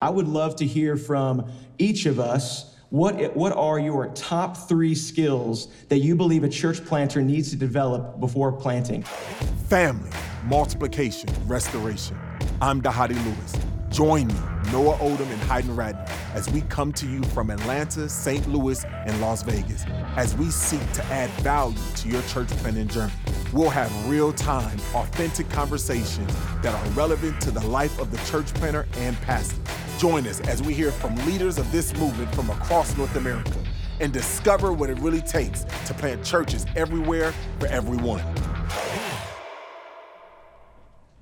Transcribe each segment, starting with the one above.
I would love to hear from each of us. What, what are your top three skills that you believe a church planter needs to develop before planting? Family, multiplication, restoration. I'm Dhati Lewis. Join me, Noah Oldham and Hayden Ratner, as we come to you from Atlanta, St. Louis, and Las Vegas, as we seek to add value to your church planting journey. We'll have real time, authentic conversations that are relevant to the life of the church planter and pastor. Join us as we hear from leaders of this movement from across North America and discover what it really takes to plant churches everywhere for everyone.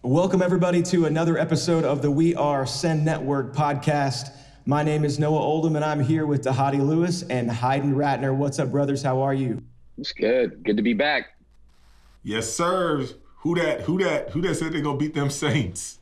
Welcome, everybody, to another episode of the We Are Send Network podcast. My name is Noah Oldham, and I'm here with Dhati Lewis and Hayden Ratner. What's up, brothers? How are you? It's good. Good to be back. Yes, sir. Who that? Who that? Who that said they're gonna beat them Saints?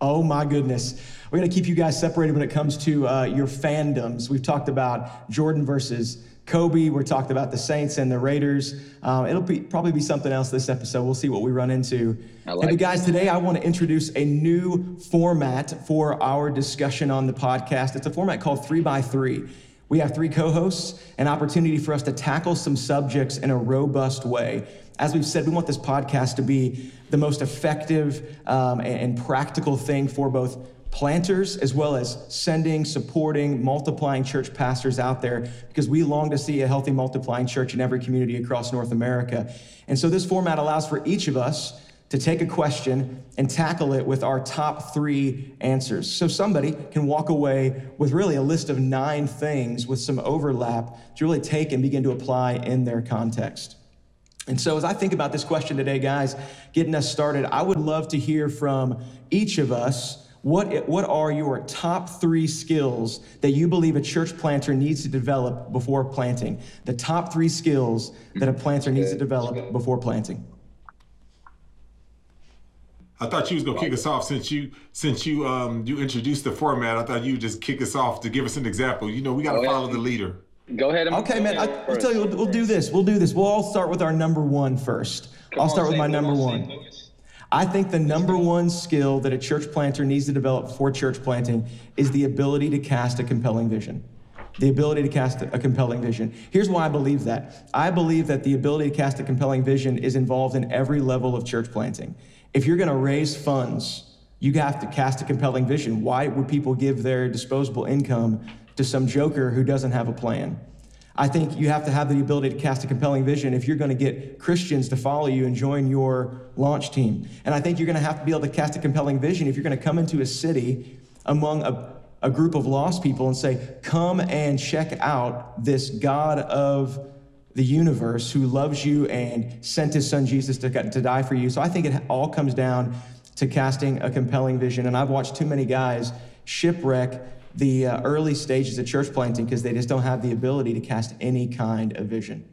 Oh my goodness. We're going to keep you guys separated when it comes to uh, your fandoms. We've talked about Jordan versus Kobe. We're talked about the Saints and the Raiders. Um, it'll be probably be something else this episode. We'll see what we run into. Like hey, guys, today I want to introduce a new format for our discussion on the podcast. It's a format called three by three. We have three co-hosts, an opportunity for us to tackle some subjects in a robust way. As we've said, we want this podcast to be the most effective um, and, and practical thing for both planters as well as sending, supporting, multiplying church pastors out there because we long to see a healthy multiplying church in every community across North America. And so this format allows for each of us to take a question and tackle it with our top three answers. So somebody can walk away with really a list of nine things with some overlap to really take and begin to apply in their context. And so, as I think about this question today, guys, getting us started, I would love to hear from each of us. What, what are your top three skills that you believe a church planter needs to develop before planting? The top three skills that a planter needs to develop before planting. I thought you was gonna kick us off since you since you um you introduced the format. I thought you would just kick us off to give us an example. You know, we got to oh, follow the leader. Go ahead. And okay, man. I, will tell you. We'll, we'll, do this. We'll do this. We'll all start with our number one first. Come I'll start on, with my number one. I think the number one skill that a church planter needs to develop for church planting is the ability to cast a compelling vision. The ability to cast a compelling vision. Here's why I believe that. I believe that the ability to cast a compelling vision is involved in every level of church planting. If you're going to raise funds, you have to cast a compelling vision. Why would people give their disposable income to some joker who doesn't have a plan. I think you have to have the ability to cast a compelling vision if you're going to get Christians to follow you and join your launch team. And I think you're going to have to be able to cast a compelling vision if you're going to come into a city among a, a group of lost people and say, Come and check out this God of the universe who loves you and sent his son Jesus to, to die for you. So I think it all comes down to casting a compelling vision. And I've watched too many guys shipwreck the uh, early stages of church planting because they just don't have the ability to cast any kind of vision.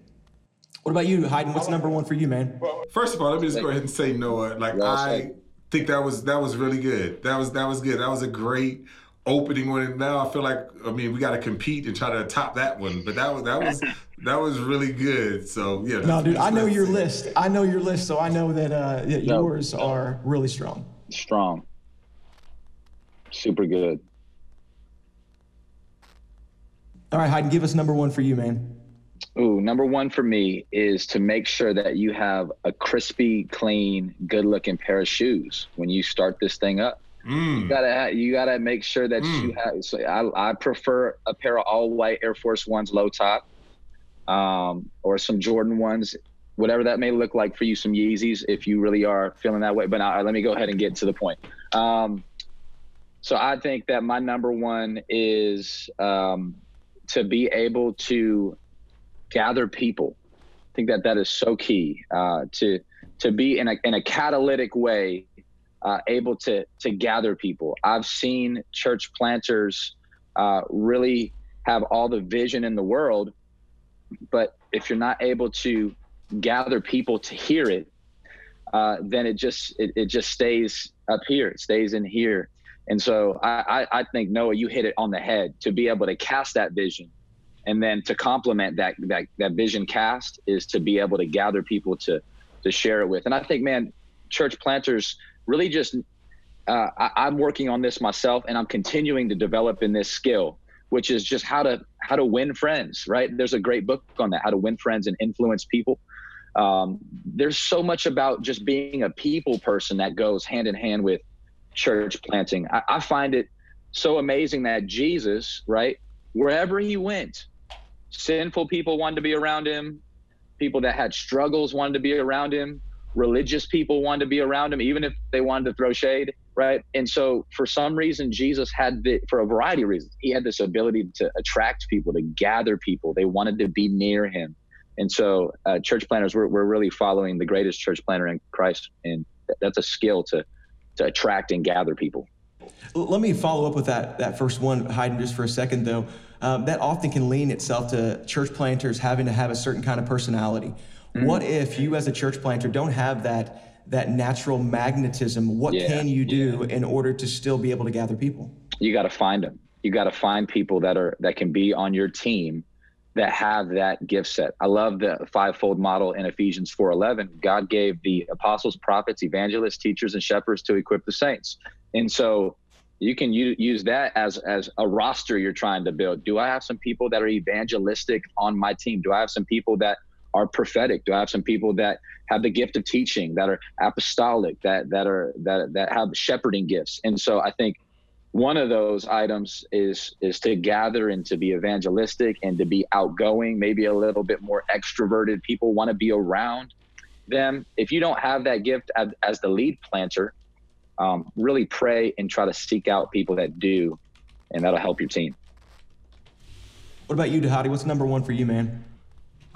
What about you, Hayden? What's number one for you, man? First of all, let me just go ahead and say, Noah. Like I think that was that was really good. That was that was good. That was a great opening one. And now I feel like I mean we got to compete and try to top that one. But that was that was that was really good. So yeah. No, dude, I know your list. I know your list, so I know that uh, yours are really strong. Strong. Super good. All right, Hayden, give us number one for you, man. Ooh, number one for me is to make sure that you have a crispy, clean, good-looking pair of shoes when you start this thing up. Mm. You gotta you gotta make sure that mm. you have. So I, I prefer a pair of all white Air Force Ones, low top, um, or some Jordan ones, whatever that may look like for you. Some Yeezys, if you really are feeling that way. But now, let me go ahead and get to the point. Um, so I think that my number one is um, to be able to gather people. I think that that is so key uh, to to be in a in a catalytic way uh, able to to gather people. I've seen church planters uh, really have all the vision in the world, but if you're not able to gather people to hear it, uh, then it just it, it just stays up here. It stays in here. And so I, I, think Noah, you hit it on the head to be able to cast that vision. And then to complement that, that that vision cast is to be able to gather people to to share it with. And I think, man, church planters really just uh, I, I'm working on this myself, and I'm continuing to develop in this skill, which is just how to how to win friends. Right? There's a great book on that, how to win friends and influence people. Um, there's so much about just being a people person that goes hand in hand with church planting. I, I find it so amazing that Jesus, right, wherever he went, sinful people wanted to be around him, people that had struggles wanted to be around him, religious people wanted to be around him, even if they wanted to throw shade, right? And so, for some reason, Jesus had the, for a variety of reasons, he had this ability to attract people, to gather people. They wanted to be near him. And so, uh, church planters, we're, we're really following the greatest church planter in Christ. And that's a skill to, to attract and gather people. Let me follow up with that, that first one, Hayden, just for a second, though. Um, that often can lean itself to church planters having to have a certain kind of personality. Mm-hmm. What if you, as a church planter, don't have that that natural magnetism? What yeah, can you do yeah. in order to still be able to gather people? You got to find them. You got to find people that are that can be on your team that have that gift set. I love the fivefold model in Ephesians 4:11. God gave the apostles, prophets, evangelists, teachers and shepherds to equip the saints. And so you can use that as as a roster you're trying to build. Do I have some people that are evangelistic on my team? Do I have some people that are prophetic? Do I have some people that have the gift of teaching, that are apostolic, that that are that that have shepherding gifts? And so I think one of those items is is to gather and to be evangelistic and to be outgoing maybe a little bit more extroverted. People want to be around them. If you don't have that gift as, as the lead planter um, really pray and try to seek out people that do and that'll help your team. What about you Dhati? what's number one for you man?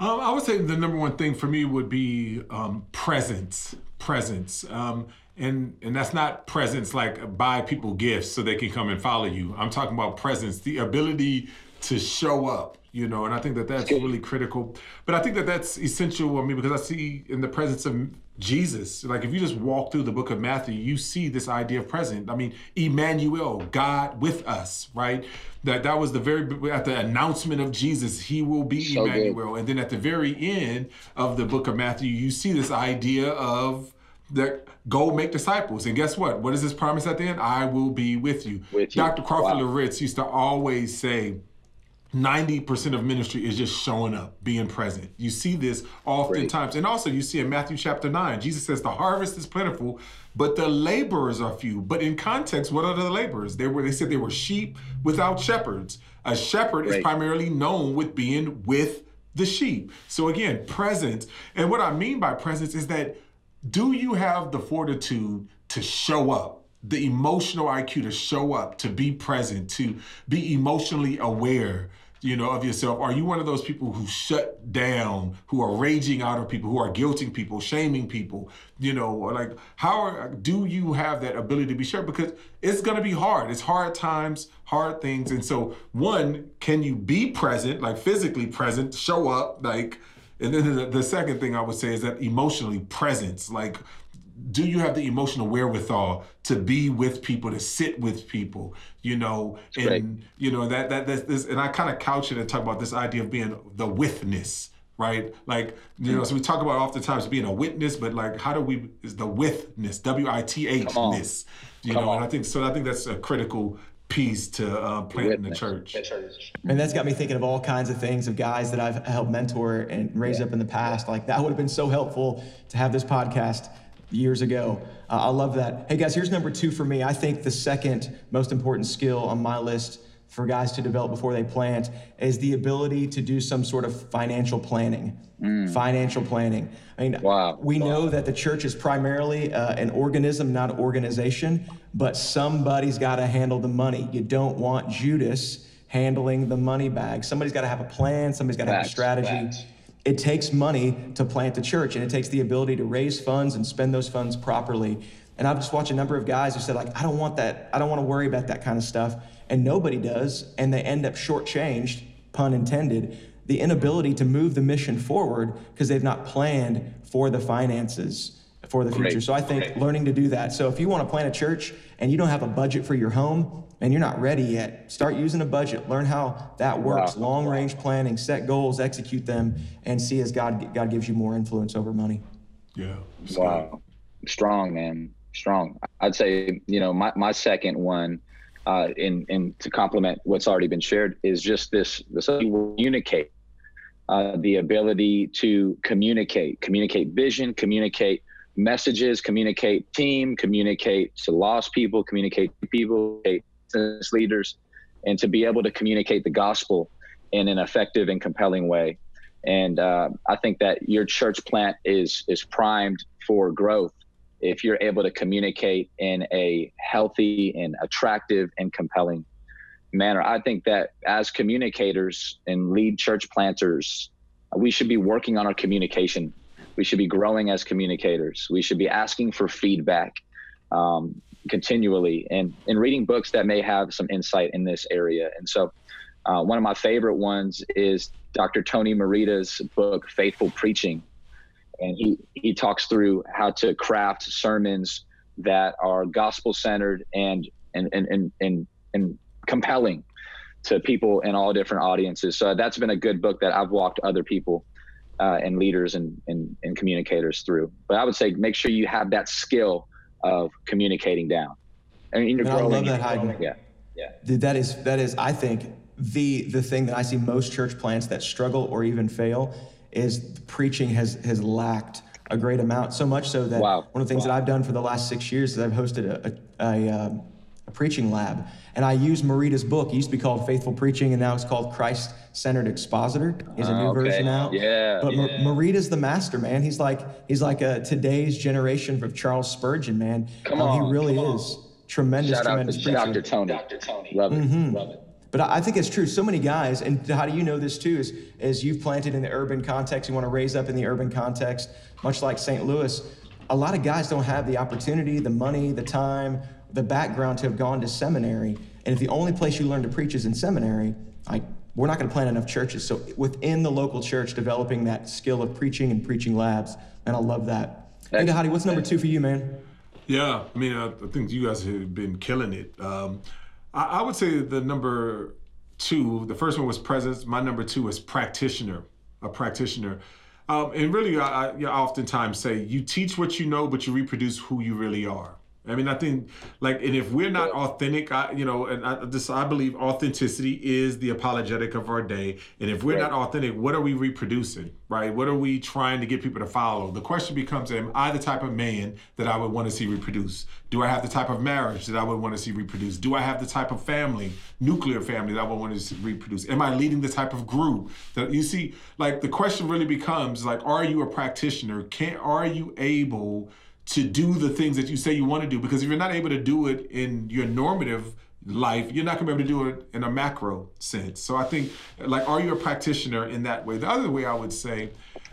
Um, i would say the number one thing for me would be um, presence presence. Um, and and that's not presence like buy people gifts so they can come and follow you. I'm talking about presence the ability to show up you know and i think that that's really critical. But i think that that's essential i mean because i see in the presence of jesus like if you just walk through the book of matthew you see this idea of present i mean emmanuel god with us right? That that was the very at the announcement of jesus he will be so emmanuel. Good. and then at the very end of the book of matthew you see this idea of that go make disciples. And guess what? What is this promise at the end? I will be with you. With you. Dr. Crawford wow. Loritts used to always say, 90% of ministry is just showing up, being present. You see this oftentimes. Great. And also, you see in Matthew chapter 9, Jesus says, The harvest is plentiful, but the laborers are few. But in context, what are the laborers? They were they said they were sheep without shepherds. A shepherd Great. is primarily known with being with the sheep. So again, presence. And what I mean by presence is that do you have the fortitude to show up, the emotional IQ to show up, to be present, to be emotionally aware, you know, of yourself? Are you one of those people who shut down, who are raging out of people, who are guilting people, shaming people? You know, like how are, do you have that ability to be sure? Because it's going to be hard. It's hard times, hard things, and so one, can you be present, like physically present, show up, like and then the, the second thing I would say is that emotionally presence, like do you have the emotional wherewithal to be with people to sit with people you know and right. you know that that that's this and i kind of couch it and talk about this idea of being the withness right like you know so we talk about oftentimes being a witness but like how do we is the withness w-i-t-h-ness you Come know on. and i think so i think that's a critical piece to uh, plant in the church. And that's got me thinking of all kinds of things of guys that I've helped mentor and raise yeah. up in the past. Like that would have been so helpful to have this podcast years ago. Uh, I love that. Hey guys, here's number two for me. I think the second most important skill on my list for guys to develop before they plant is the ability to do some sort of financial planning. Mm. Financial planning. I mean, wow. we wow. know that the church is primarily uh, an organism, not an organization, but somebody's got to handle the money. You don't want Judas handling the money bag. Somebody's got to have a plan, somebody's got to have a strategy. Facts. It takes money to plant the church, and it takes the ability to raise funds and spend those funds properly. And I've just watched a number of guys who said, like, I don't want that, I don't want to worry about that kind of stuff and nobody does, and they end up shortchanged, pun intended, the inability to move the mission forward because they've not planned for the finances for the future. Great. So I think okay. learning to do that. So if you want to plant a church and you don't have a budget for your home and you're not ready yet, start using a budget. Learn how that works. Wow. Long range planning, set goals, execute them, and see as God God gives you more influence over money. Yeah. Wow. Strong man. strong. I'd say, you know, my, my second one, uh, in to complement what's already been shared is just this, this communicate, uh, the ability to communicate, communicate vision, communicate messages, communicate team, communicate to lost people, communicate to people, business leaders, and to be able to communicate the gospel in an effective and compelling way. And uh, I think that your church plant is is primed for growth if you're able to communicate in a healthy and attractive and compelling manner. I think that as communicators and lead church planters, we should be working on our communication. We should be growing as communicators. We should be asking for feedback um, continually and, and reading books that may have some insight in this area. And so, uh, one of my favorite ones is Dr. Tony Merida's book, Faithful Preaching and he he talks through how to craft sermons that are gospel centered and and and and and, and compelling to people in all different audiences. So that's been a good book that I've walked other people uh, and leaders and, and and communicators through. But I would say make sure you have that skill of communicating down. I mean, you're growing, I love that, Hayden. Yeah, yeah. Dude, that is that is I think the the thing that I see most church plants that struggle or even fail is preaching has has lacked a great amount. So much so that wow. one of the things wow. that I've done for the last six years is I've hosted a, a, a, um, a preaching lab, and I use Merida's book. It used to be called Faithful Preaching, and now it's called Christ Centered Expositor. Is a new uh, okay. version out. Yeah. But yeah. Merida's the master, man. He's like he's like a today's generation of Charles Spurgeon, man. Come um, on, he really is on. tremendous, Shout tremendous out to preacher. Dr. Tony. Dr. Tony. Love it. Mm-hmm. Love it. But I think it's true. So many guys, and how do you know this too? Is as you've planted in the urban context, you want to raise up in the urban context, much like St. Louis. A lot of guys don't have the opportunity, the money, the time, the background to have gone to seminary. And if the only place you learn to preach is in seminary, like we're not going to plant enough churches. So within the local church, developing that skill of preaching and preaching labs, and I love that. Hey, Dhati, what's number two for you, man? Yeah, I mean, I, I think you guys have been killing it. Um, I, I would say the number two, the first one was presence. My number two is practitioner, a practitioner. Um, and really, I, I, oftentimes say you teach what you know, but you reproduce who you really are. I mean, I think like, and if we're not authentic, I, you know, and I just I believe authenticity is the apologetic of our day. And if we're right. not authentic, what are we reproducing, right? What are we trying to get people to follow? The question becomes: Am I the type of man that I would want to see reproduce? Do I have the type of marriage that I would want to see reproduce? Do I have the type of family, nuclear family that I would want to see reproduce? Am I leading the type of group that you see? Like the question really becomes: like, are you a practitioner? Can are you able to do the things that you say you want to do because if you're not able to do it in your normative life you're not going to be able to do it in a macro sense. So i think like are you a practitioner in that way? The other way i would say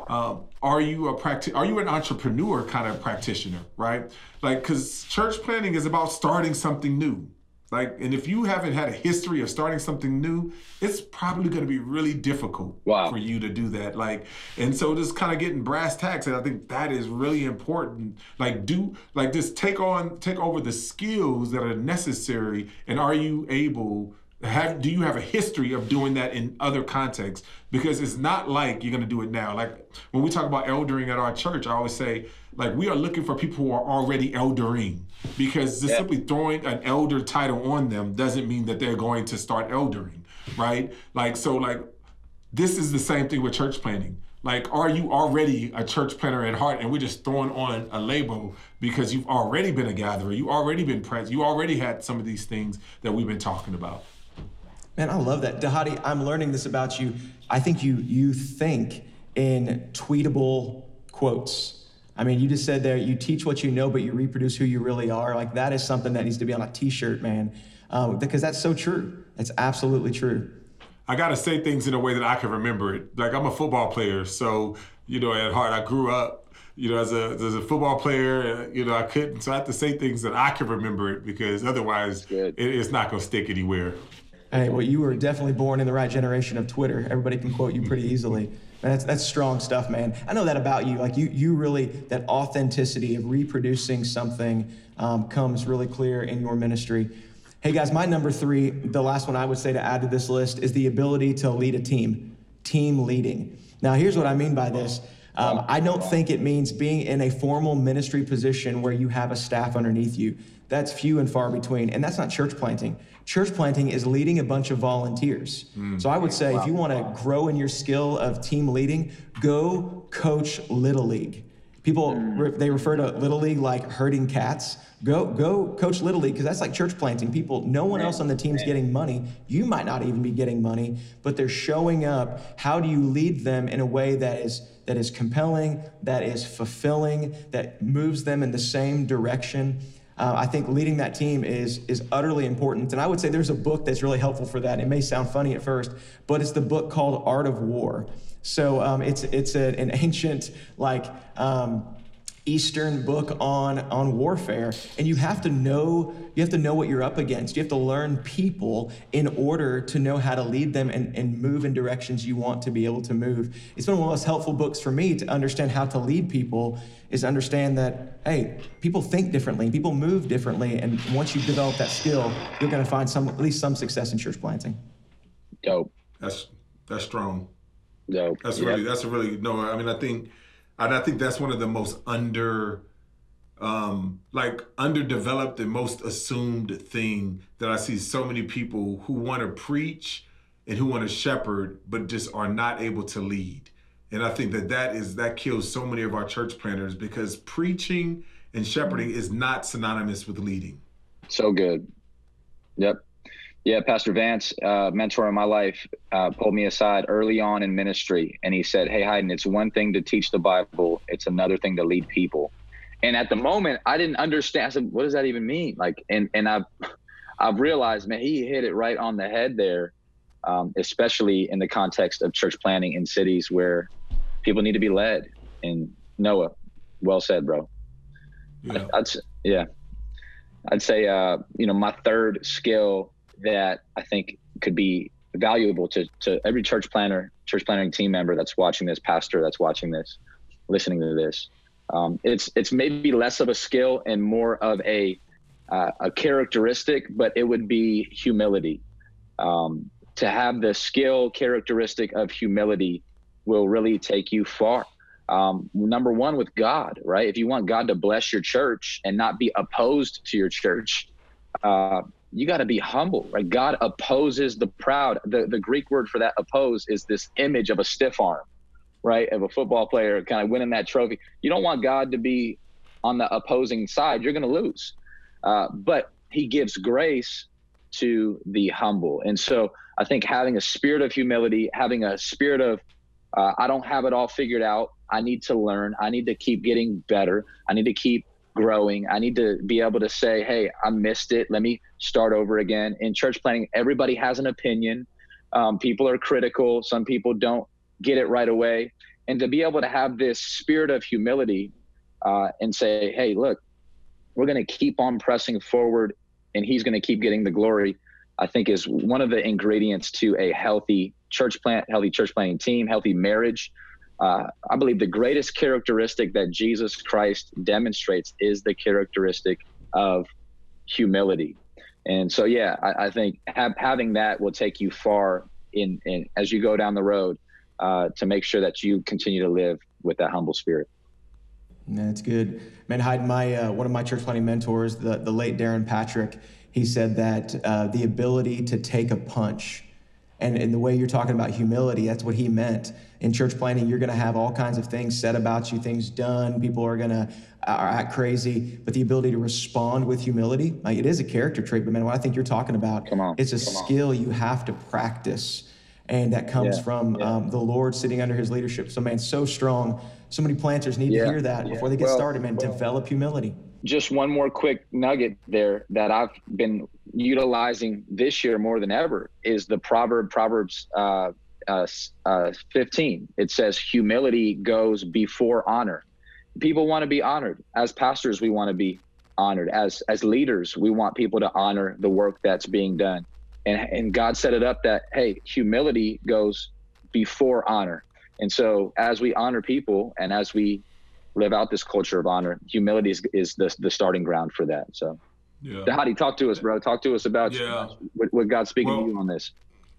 um, are you a practi- are you an entrepreneur kind of practitioner right? Like because church planning is about starting something new like, and if you haven't had a history of starting something new, it's probably going to be really difficult wow. for you to do that. Like, and so just kind of getting brass tacks, and I think that is really important. Like, do like just take on, take over the skills that are necessary, and are you able? Have do you have a history of doing that in other contexts? Because it's not like you're going to do it now. Like when we talk about eldering at our church, I always say like we are looking for people who are already eldering because just simply throwing an elder title on them doesn't mean that they're going to start eldering, right? Like so like this is the same thing with church planting. Like, are you already a church planter at heart and we're just throwing on a label because you've already been a gatherer, you already been present, you already had some of these things that we've been talking about. Man, I love that. Dhati, I'm learning this about you. I think you you think in tweetable quotes I mean, you just said there, you teach what you know, but you reproduce who you really are. Like that is something that needs to be on a T-shirt, man, um, because that's so true. It's absolutely true. I got to say things in a way that I can remember it. Like I'm a football player, so you know, at heart, I grew up, you know, as a as a football player. You know, I couldn't, so I have to say things that I can remember it because otherwise, it, it's not gonna stick anywhere. Hey, well, you were definitely born in the right generation of Twitter. Everybody can quote you pretty easily. That's that's strong stuff, man. I know that about you. Like you, you really that authenticity of reproducing something um, comes really clear in your ministry. Hey guys, my number three, the last one I would say to add to this list is the ability to lead a team, team leading. Now, here's what I mean by this. Um, I don't think it means being in a formal ministry position where you have a staff underneath you. That's few and far between. And that's not church planting. Church planting is leading a bunch of volunteers. Mm. So I would say wow. if you want to grow in your skill of team leading, go coach Little League. People, mm. they refer to Little League like herding cats. Go, go coach Little League because that's like church planting. People, no one else on the team's getting money. You might not even be getting money, but they're showing up. How do you lead them in a way that is that is compelling, that is fulfilling, that moves them in the same direction? Uh, I think leading that team is is utterly important. And I would say there's a book that's really helpful for that. It may sound funny at first, but it's the book called Art of War. So um, it's it's a, an ancient like. Um, Eastern book on on warfare, and you have to know you have to know what you're up against. You have to learn people in order to know how to lead them and, and move in directions you want to be able to move. It's been one of the most helpful books for me to understand how to lead people is understand that hey, people think differently, people move differently, and once you develop that skill, you're going to find some at least some success in church planting. Dope. That's that's strong. Dope. That's really that's a really no. I mean, I think and I think that's one of the most under, um, like underdeveloped and most assumed thing that I see so many people who want to preach and who want to shepherd, but just are not able to lead. And I think that that is that kills so many of our church planters because preaching and shepherding is not synonymous with leading. So good. Yep. Yeah, Pastor Vance, uh, mentor in my life, uh, pulled me aside early on in ministry, and he said, "Hey, Hayden, it's one thing to teach the Bible; it's another thing to lead people." And at the moment, I didn't understand. I said, "What does that even mean?" Like, and and I've I've realized, man, he hit it right on the head there, um, especially in the context of church planting in cities where people need to be led. And Noah, well said, bro. Yeah. I, I'd, yeah. I'd say, uh, you know, my third skill that I think could be valuable to, to every church planter, church planning team member that's watching this, pastor that's watching this, listening to this. Um, it's it's maybe less of a skill and more of a uh, a characteristic, but it would be humility. Um, to have the skill characteristic of humility will really take you far. Um, number one, with God, right? If you want God to bless your church and not be opposed to your church, uh, you got to be humble, right? God opposes the proud. The, the Greek word for that oppose is this image of a stiff arm, right? Of a football player kind of winning that trophy. You don't want God to be on the opposing side. You're going to lose. Uh, but he gives grace to the humble. And so I think having a spirit of humility, having a spirit of, uh, I don't have it all figured out. I need to learn. I need to keep getting better. I need to keep growing. I need to be able to say, hey, I missed it. Let me start over again. In church planting, everybody has an opinion. Um, people are critical. Some people don't get it right away. And to be able to have this spirit of humility uh, and say, hey, look, we're going to keep on pressing forward and he's going to keep getting the glory, I think is one of the ingredients to a healthy church plant, healthy church planting team, healthy marriage. Uh, I believe the greatest characteristic that Jesus Christ demonstrates is the characteristic of humility. And so, yeah, I, I think have, having that will take you far in, in as you go down the road uh, to make sure that you continue to live with that humble spirit. That's good, man. Hayden, my uh, one of my church planting mentors, the the late Darrin Patrick, he said that uh, the ability to take a punch and in the way you're talking about humility, that's what he meant. In church planting, you're going to have all kinds of things said about you, things done. People are going to act crazy, but the ability to respond with humility, like it is a character trait. But man, what I think you're talking about, on, it's a skill on. you have to practice, and that comes yeah, from yeah. Um, the Lord sitting under His leadership. So man, so strong. So many planters need yeah, to hear that before they get well, started. Man, well, develop humility. Just one more quick nugget there that I've been utilizing this year more than ever is the proverb Proverbs uh, uh, uh, 15. It says humility goes before honor. People want to be honored. As pastors, we want to be honored. As as leaders, we want people to honor the work that's being done. And and God set it up that hey, humility goes before honor. And so as we honor people and as we live out this culture of honor, humility is, is the, the starting ground for that. So yeah. Dhati, talk to us, bro. Talk to us about yeah. what, what God's speaking well, to you on this.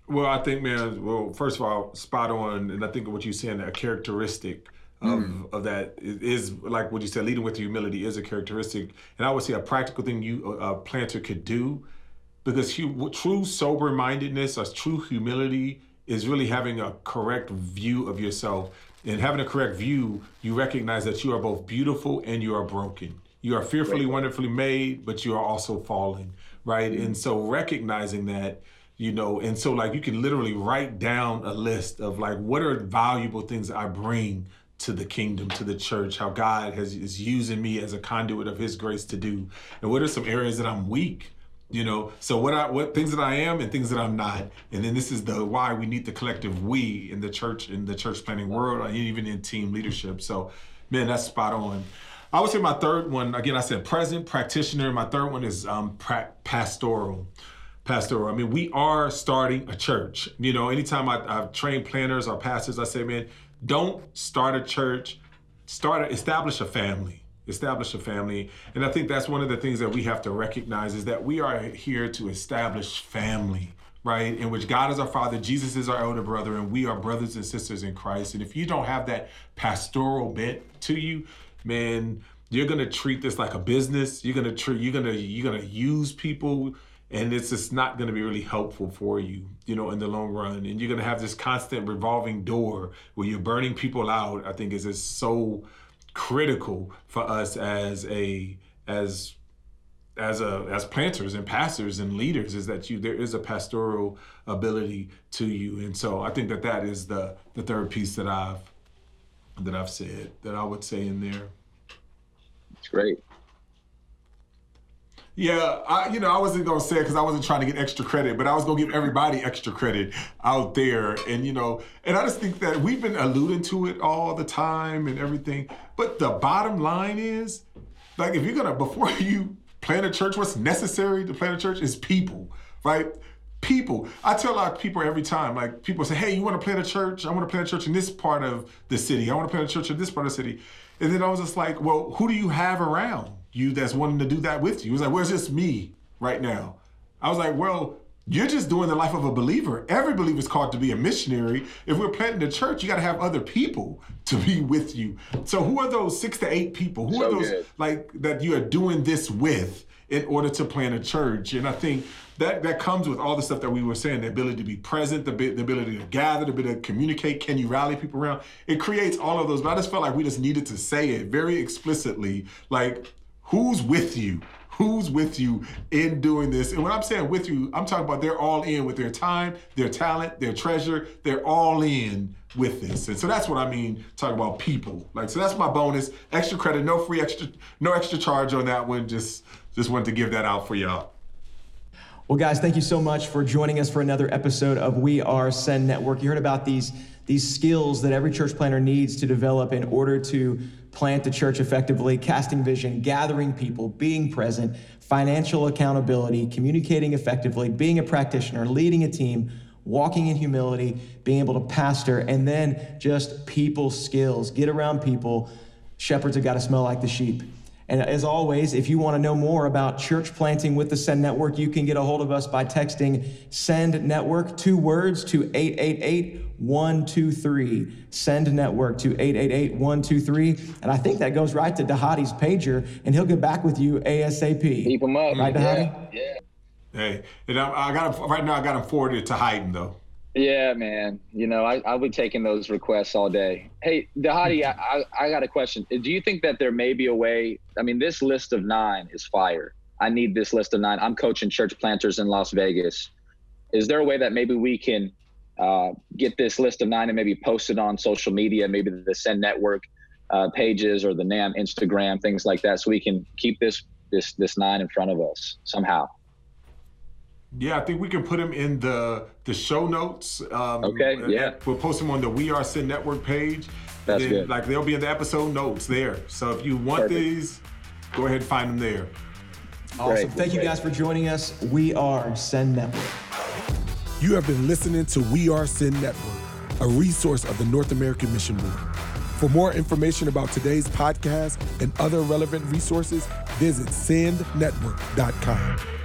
Well, I think, man, well, first of all, spot on. And I think what you're saying, a characteristic of, mm. of that is like what you said, leading with humility is a characteristic. And I would say a practical thing you a planter could do, because hu- true sober mindedness or true humility is really having a correct view of yourself. And having a correct view, you recognize that you are both beautiful and you are broken. You are fearfully, wonderfully made, but you are also fallen, right? And mm-hmm. so recognizing that you know and so like you can literally write down a list of like what are valuable things i bring to the kingdom, to the church, how God has is using me as a conduit of His grace to do, and what are some areas that I'm weak, you know. So what I what things that I am and things that I'm not, and then this is the why we need the collective we in the church in the church planning world, or even in team leadership. So, man, that's spot on. I would say my third one again. I said present practitioner. My third one is um, pra- pastoral pastoral. I mean, we are starting a church. You know, anytime I, I've trained planners or pastors, I say, man, don't start a church, start a, establish a family. Establish a family. And I think that's one of the things that we have to recognize is that we are here to establish family right? In which God is our Father, Jesus is our elder brother, and we are brothers and sisters in Christ. And if you don't have that pastoral bent to you, man, you're gonna treat this like a business. You're gonna treat you're gonna you're gonna use people and it's just not going to be really helpful for you you know in the long run and you're going to have this constant revolving door where you're burning people out i think is just so critical for us as a as as a as planters and pastors and leaders is that you there is a pastoral ability to you and so i think that that is the the third piece that i've that i've said that i would say in there it's great yeah, I, you know, I wasn't gonna say it because I wasn't trying to get extra credit, but I was gonna give everybody extra credit out there, and you know, and I just think that we've been alluding to it all the time and everything. But the bottom line is, like, if you're gonna before you plan a church, what's necessary to plan a church is people, right? People. I tell a lot of people every time, like people say, "Hey, you want to plant a church? I want to plant a church in this part of the city. I want to plant a church in this part of the city." And then I was just like, "Well, who do you have around?" you that's wanting to do that with you. He was like, where's this me right now? I was like, well, you're just doing the life of a believer. Every believer is called to be a missionary. If we're planting a church, you got to have other people to be with you. So who are those six to eight people? Who so are those good. like that you are doing this with in order to plant a church? And I think that that comes with all the stuff that we were saying: the ability to be present, the, the ability to gather, the ability to communicate. Can you rally people around? It creates all of those. But I just felt like we just needed to say it very explicitly, like Who's with you? Who's with you in doing this? And when I'm saying with you, I'm talking about they're all in with their time, their talent, their treasure. They're all in with this. And so that's what I mean talking about people. Like so that's my bonus. Extra credit, no free extra no extra charge on that one. Just just wanted to give that out for y'all. Well, guys, thank you so much for joining us for another episode of We Are Send Network. You heard about these these skills that every church planner needs to develop in order to plant the church effectively, casting vision, gathering people, being present, financial accountability, communicating effectively, being a practitioner, leading a team, walking in humility, being able to pastor, and then just people skills. Get around people. Shepherds have got to smell like the sheep. And as always, if you want to know more about church planting with the Send Network, you can get a hold of us by texting Send Network, two words, to 888 123. Send Network to 888 123. And I think that goes right to Dhati's pager, and he'll get back with you ASAP. Keep him up. Right, Dhati? Yeah. yeah. Hey, and I, I got him, right now, I got him forwarded to Hayden, though. Yeah, man. You know, I, I'll be taking those requests all day. Hey, Dhati, I, I, I got a question. Do you think that there may be a way? I mean, this list of nine is fire. I need this list of nine. I'm coaching church planters in Las Vegas. Is there a way that maybe we can uh, get this list of nine and maybe post it on social media, maybe the Send Network uh, pages or the NAM Instagram, things like that, so we can keep this this this nine in front of us somehow? Yeah, I think we can put them in the the show notes. Um, okay. Yeah. We'll post them on the We Are Send Network page. That's then, good. Like they'll be in the episode notes there. So if you want Perfect. these, go ahead and find them there. Awesome. Great. Thank you guys for joining us. We are Send Network. You have been listening to We Are Send Network, a resource of the North American Mission Board. For more information about today's podcast and other relevant resources, visit sendnetwork.com.